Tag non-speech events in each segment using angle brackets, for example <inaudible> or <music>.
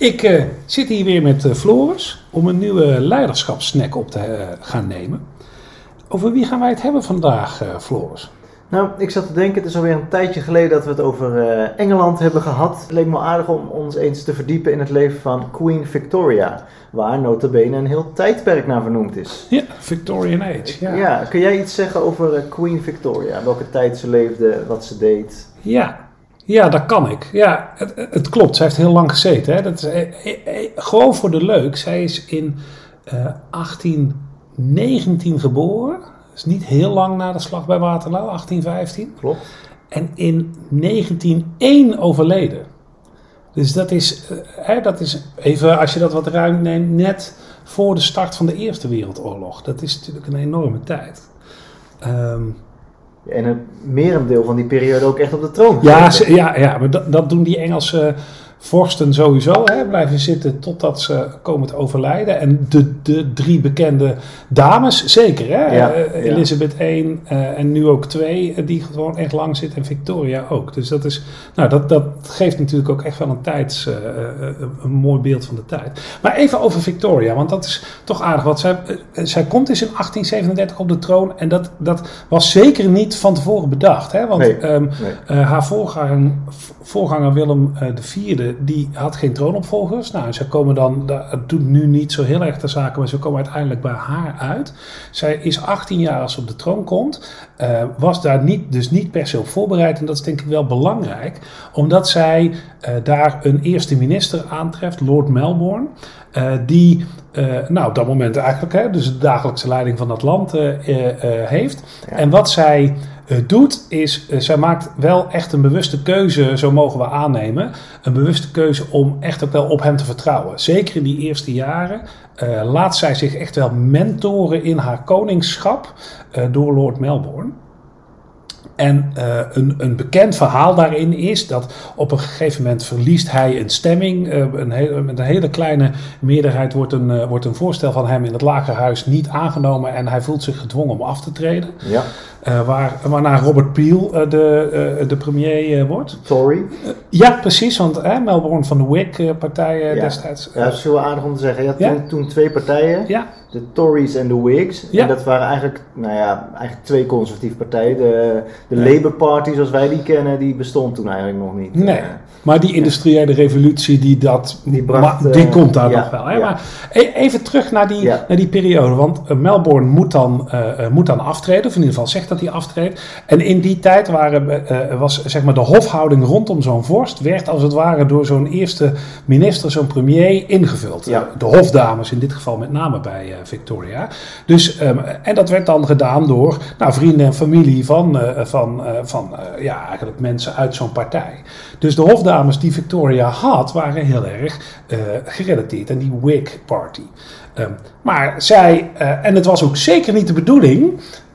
Ik uh, zit hier weer met uh, Floris om een nieuwe leiderschapssnack op te uh, gaan nemen. Over wie gaan wij het hebben vandaag, Floris? Nou, ik zat te denken, het is alweer een tijdje geleden dat we het over Engeland hebben gehad. Het leek me aardig om ons eens te verdiepen in het leven van Queen Victoria. Waar notabene een heel tijdperk naar vernoemd is. Ja, Victorian Age. Ja, ja kun jij iets zeggen over Queen Victoria? Welke tijd ze leefde, wat ze deed? Ja, ja, dat kan ik. Ja, het, het klopt. Zij heeft heel lang gezeten. Hè. Dat is, eh, eh, eh, gewoon voor de leuk. Zij is in uh, 1819 geboren. Dat is niet heel lang na de slag bij Waterloo, 1815. Klopt. En in 1901 overleden. Dus dat is, hè, dat is, even als je dat wat ruim neemt, net voor de start van de Eerste Wereldoorlog. Dat is natuurlijk een enorme tijd. Um, en een merendeel van die periode ook echt op de troon. Ja, ja, ja maar dat, dat doen die Engelse vorsten sowieso hè, blijven zitten totdat ze komen te overlijden. En de, de drie bekende dames, zeker. Hè? Ja, uh, Elizabeth I uh, en nu ook twee, uh, die gewoon echt lang zitten. En Victoria ook. Dus dat, is, nou, dat, dat geeft natuurlijk ook echt wel een tijds, een mooi beeld van de tijd. Maar even over Victoria, want dat is toch aardig. Want zij, zij komt dus in 1837 op de troon. En dat, dat was zeker niet van tevoren bedacht. Hè? Want nee, um, nee. haar voorganger, voorganger Willem IV die had geen troonopvolgers. Nou, ze komen dan, dat doet nu niet zo heel erg de zaken, maar ze komen uiteindelijk bij haar uit. Zij is 18 jaar als ze op de troon komt, uh, was daar niet, dus niet per se op voorbereid. En dat is denk ik wel belangrijk, omdat zij uh, daar een eerste minister aantreft, Lord Melbourne, uh, die nou, op dat moment eigenlijk hè, dus de dagelijkse leiding van dat land heeft. Ja. En wat zij doet, is uh, zij maakt wel echt een bewuste keuze, zo mogen we aannemen. Een bewuste keuze om echt ook wel op hem te vertrouwen. Zeker in die eerste jaren uh, laat zij zich echt wel mentoren in haar koningschap door Lord Melbourne. En uh, een, een, bekend verhaal daarin is dat op een gegeven moment verliest hij een stemming. Uh, een met een hele kleine meerderheid wordt een, uh, wordt een voorstel van hem in het lagerhuis niet aangenomen en hij voelt zich gedwongen om af te treden. Ja. Waar, waarna Robert Peel de, de premier wordt. Tory? ja, precies, want Melbourne van de Whig-partij ja. destijds. Ja, dat is wel aardig om te zeggen. Je had ja. toen, toen twee partijen. Ja de Tories en de Whigs. Ja. En dat waren eigenlijk, nou ja, eigenlijk twee conservatieve partijen. De, de. Labour Party, zoals wij die kennen, die bestond toen eigenlijk nog niet. Nee, maar die industriële revolutie, die dat, die, bracht, die uh, komt daar ja, nog wel. Hè? Maar even terug naar die, naar die periode. Want uh, Melbourne moet dan, moet dan aftreden, of in ieder geval zegt dat hij aftreedt. En in die tijd waren, was zeg maar de hofhouding rondom zo'n vorst, werd als het ware door zo'n eerste minister, zo'n premier ingevuld. De hofdames in dit geval met name bij Victoria. Dus, um, en dat werd dan gedaan door nou, vrienden en familie van, van, van ja, eigenlijk mensen uit zo'n partij. Dus de hofdames die Victoria had, waren heel erg gerelateerd aan die Whig Party. Um, maar zij, uh, en het was ook zeker niet de bedoeling uh, uh,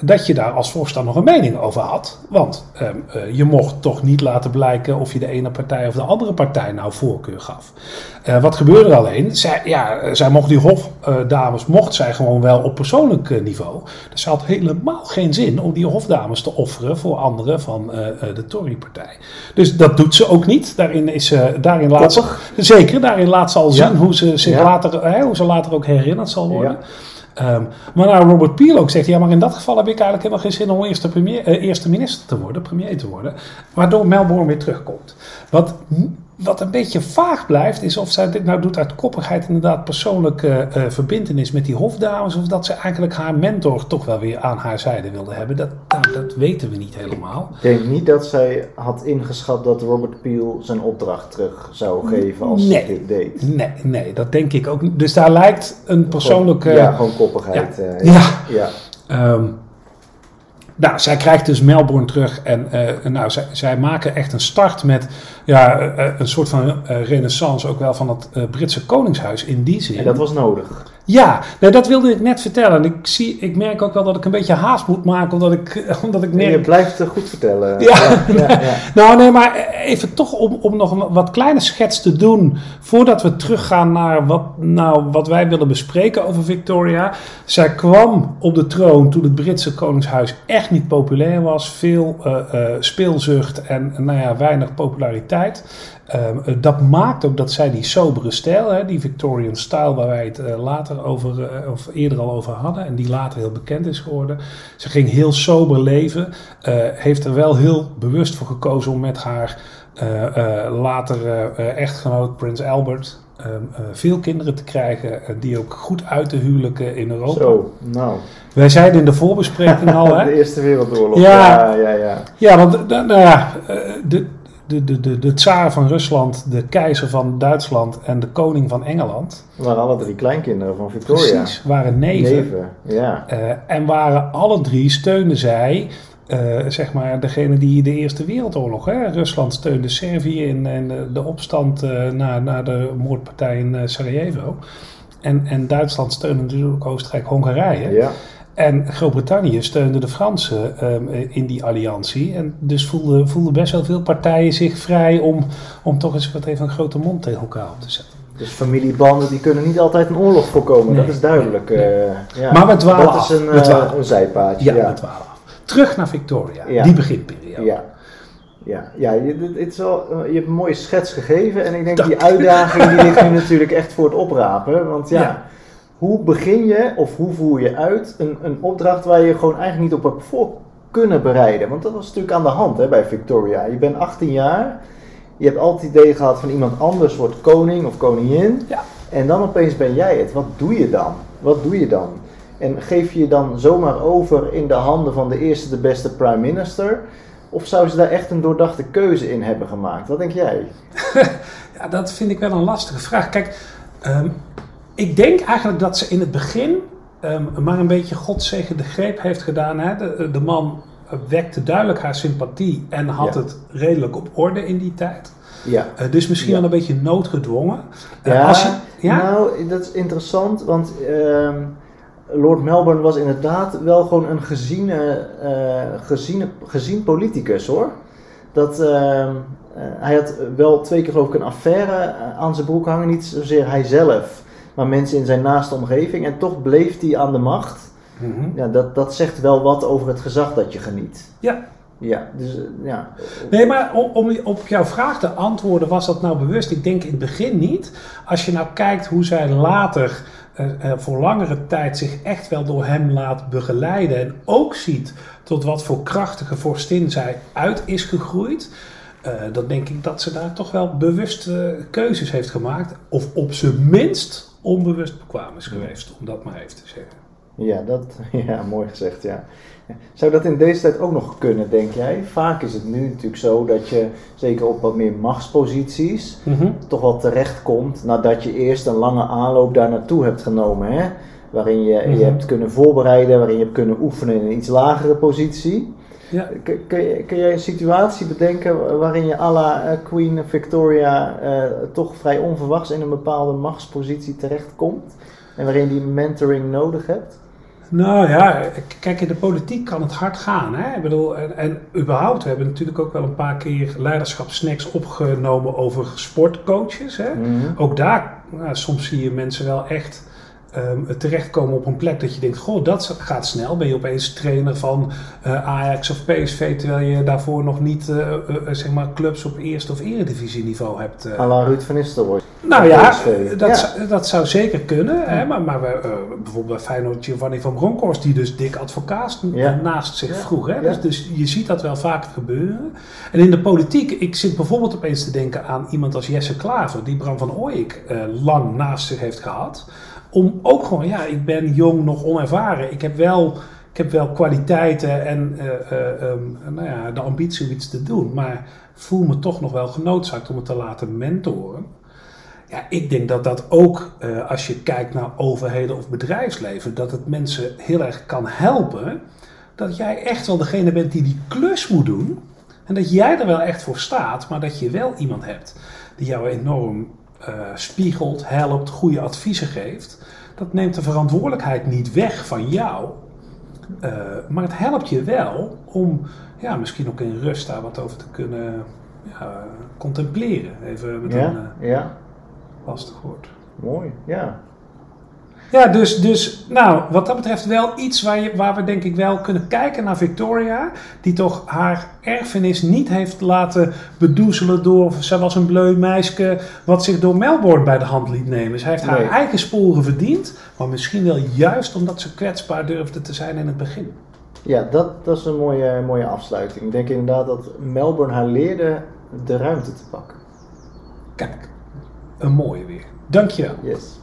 dat je daar als voorstander nog een mening over had. Want um, je mocht toch niet laten blijken of je de ene partij of de andere partij nou voorkeur gaf. wat gebeurde er alleen? Zij, ja, zij mocht die hofdames, mocht zij gewoon wel op persoonlijk niveau. Dus ze had helemaal geen zin om die hofdames te offeren voor anderen van de Tory-partij. Dus dat doet ze ook niet. Daarin, is, daarin laat ze, zeker, daarin laat ze al zien ja. hoe ze zich ja. later, hoe ze later ook herinnerd zal worden. Ja. Um, maar nou Robert Peel ook zegt, ja, maar in dat geval heb ik eigenlijk helemaal geen zin om eerste, premier, uh, eerste minister te worden, premier te worden. Waardoor Melbourne weer terugkomt. Wat wat een beetje vaag blijft, is of zij dit nou doet uit koppigheid inderdaad persoonlijke uh, verbindenis met die hofdames, of dat ze eigenlijk haar mentor toch wel weer aan haar zijde wilde hebben. Dat, nou, dat weten we niet helemaal. Ik denk niet dat zij had ingeschat dat Robert Peel zijn opdracht terug zou geven als nee, ze dit deed. Nee, nee, dat denk ik ook niet. Dus daar lijkt een persoonlijke... Ja, gewoon koppigheid. Ja. Uh, ja. ja. ja. Um, nou, zij krijgt dus Melbourne terug en uh, nou, zij, zij, maken echt een start met ja, uh, een soort van uh, renaissance ook wel van het Britse koningshuis in die zin. En dat was nodig. Ja, nou, dat wilde ik net vertellen. Ik, zie, ik merk ook wel dat ik een beetje haast moet maken, omdat ik, <laughs> omdat ik merk... je blijft het goed vertellen. Ja, ja, ja, <laughs> nou nee, maar even toch om, om nog een wat kleine schets te doen, voordat we teruggaan naar wat, nou, wat wij willen bespreken over Victoria. Zij kwam op de troon toen het Britse koningshuis echt niet populair was. Veel uh, uh, speelzucht en nou ja, weinig populariteit. Um, dat maakt ook dat zij die sobere stijl, hè, die Victorian style waar wij het uh, later over, uh, of eerder al over hadden en die later heel bekend is geworden. Ze ging heel sober leven, uh, heeft er wel heel bewust voor gekozen om met haar later echtgenoot Prins Albert um, veel kinderen te krijgen die ook goed uit de huwelijken in Europa. Zo, nou. Wij zeiden in de voorbespreking al, <laughs> hè? De Eerste Wereldoorlog. Ja, ja, ja. Ja, ja want nou ja, de de, de, de, de tsaar van Rusland, de keizer van Duitsland en de koning van Engeland. waren alle drie kleinkinderen van Victoria. Precies, waren neven. Neven, ja. Uh, en waren alle drie, steunden zij, uh, zeg maar, degene die de Eerste Wereldoorlog, hè? Rusland steunde Servië in, in de, de opstand uh, na, na de moordpartij in Sarajevo. En, en Duitsland steunde natuurlijk Oostenrijk-Hongarije. Ja. En Groot-Brittannië steunde de Fransen um, in die alliantie. En dus voelden voelde best wel veel partijen zich vrij om, om toch eens wat even een grote mond tegen elkaar op te zetten. Dus familiebanden die kunnen niet altijd een oorlog voorkomen, nee, dat is duidelijk. Nee. Uh, ja. Maar we dwalen Dat is een, uh, een zijpaadje. Ja, ja, we dwalen af. Terug naar Victoria, ja. die beginperiode. Ja. Ja, ja je, het is wel, je hebt een mooie schets gegeven en ik denk Dank. die uitdaging die ligt nu natuurlijk echt voor het oprapen. Want ja hoe begin je of hoe voer je uit een, een opdracht waar je gewoon eigenlijk niet op hebt voor kunnen bereiden? Want dat was natuurlijk aan de hand hè, bij Victoria. Je bent 18 jaar, je hebt altijd het idee gehad van iemand anders wordt koning of koningin. Ja. En dan opeens ben jij het. Wat doe je dan? Wat doe je dan? En geef je je dan zomaar over in de handen van de eerste, de beste prime minister? Of zou ze daar echt een doordachte keuze in hebben gemaakt? Wat denk jij? <laughs> ja, dat vind ik wel een lastige vraag. Kijk, um, ik denk eigenlijk dat ze in het begin um, maar een beetje godzegen de greep heeft gedaan. Hè? De, de, man wekte duidelijk haar sympathie en had ja. het redelijk op orde in die tijd. Ja. Uh, dus misschien ja. wel een beetje noodgedwongen. Uh, ja, als je, ja, nou, dat is interessant, want uh, Lord Melbourne was inderdaad wel gewoon een geziene, geziene, gezien politicus hoor. Dat, hij had wel twee keer geloof ik een affaire aan zijn broek hangen, niet zozeer hij zelf maar mensen in zijn naaste omgeving. En toch bleef hij aan de macht. Mm -hmm. ja, dat, dat zegt wel wat over het gezag dat je geniet. Ja. Ja, dus ja. Nee, maar om, om op jouw vraag te antwoorden, was dat nou bewust? Ik denk in het begin niet. Als je nou kijkt hoe zij later uh, uh, voor langere tijd zich echt wel door hem laat begeleiden. En ook ziet tot wat voor krachtige vorstin zij uit is gegroeid. Uh, dan denk ik dat ze daar toch wel bewust keuzes heeft gemaakt. Of op zijn minst onbewust bekwaam is geweest, om dat maar even te zeggen. Ja, dat, <laughs> ja, mooi gezegd, ja. Zou dat in deze tijd ook nog kunnen, denk jij? Vaak is het nu natuurlijk zo dat je, zeker op wat meer machtsposities, mm -hmm. toch wel terechtkomt nadat je eerst een lange aanloop daar naartoe hebt genomen. Hè? Waarin je, mm -hmm. je hebt kunnen voorbereiden, waarin je hebt kunnen oefenen in een iets lagere positie. Ja. Kun, je een situatie bedenken waarin je à la Queen Victoria uh, toch vrij onverwachts in een bepaalde machtspositie terechtkomt? En waarin die mentoring nodig hebt? Nou ja, kijk, in de politiek kan het hard gaan. Hè? Ik bedoel, en, en überhaupt, we hebben natuurlijk ook wel een paar keer leiderschapsnacks opgenomen over sportcoaches. Hè? Mhm. Ook daar, nou, soms zie je mensen wel echt um, terechtkomen op een plek dat je denkt, goh, dat gaat snel. Ben je opeens trainer van uh, Ajax of PSV, terwijl je daarvoor nog niet uh, uh, zeg maar clubs op eerste of eredivisie niveau hebt. Uh. Ruud van Nistelrooy. Nou ja, dat, ja. Dat zou zeker kunnen. Ja. Hè? Maar, maar we, bijvoorbeeld bij Feyenoord Giovanni van Bronckhorst, die dus dik advocaat ja. naast zich vroeg. Hè? Dus, dus je ziet dat wel vaker gebeuren. En in de politiek, ik zit bijvoorbeeld opeens te denken aan iemand als Jesse Klaver, die Bram van Ooyek lang naast zich heeft gehad om ook gewoon, ja, ik ben jong, nog onervaren. Ik heb wel, ik heb wel kwaliteiten en uh, uh, um, nou ja, de ambitie om iets te doen. Maar voel me toch nog wel genoodzaakt om het te laten mentoren. Ja, ik denk dat dat ook, uh, als je kijkt naar overheden of bedrijfsleven, dat het mensen heel erg kan helpen. Dat jij echt wel degene bent die die klus moet doen. En dat jij er wel echt voor staat, maar dat je wel iemand hebt die jou enorm spiegelt, helpt, goede adviezen geeft. dat neemt de verantwoordelijkheid niet weg van jou. Uh, maar het helpt je wel om ja, misschien ook in rust daar wat over te kunnen ja, contempleren. Even met Ja, een uh, ja, lastig woord. mooi. Ja. Ja, dus, dus nou, wat dat betreft wel iets waar, je, waar we denk ik wel kunnen kijken naar Victoria. Die toch haar erfenis niet heeft laten bedoezelen door, zij was een bleu meisje wat zich door Melbourne bij de hand liet nemen. Zij heeft haar Nee. eigen sporen verdiend, maar misschien wel juist omdat ze kwetsbaar durfde te zijn in het begin. Ja, dat, dat is een mooie, mooie afsluiting. Ik denk inderdaad dat Melbourne haar leerde de ruimte te pakken. Kijk, een mooie weer. Dankjewel. Yes.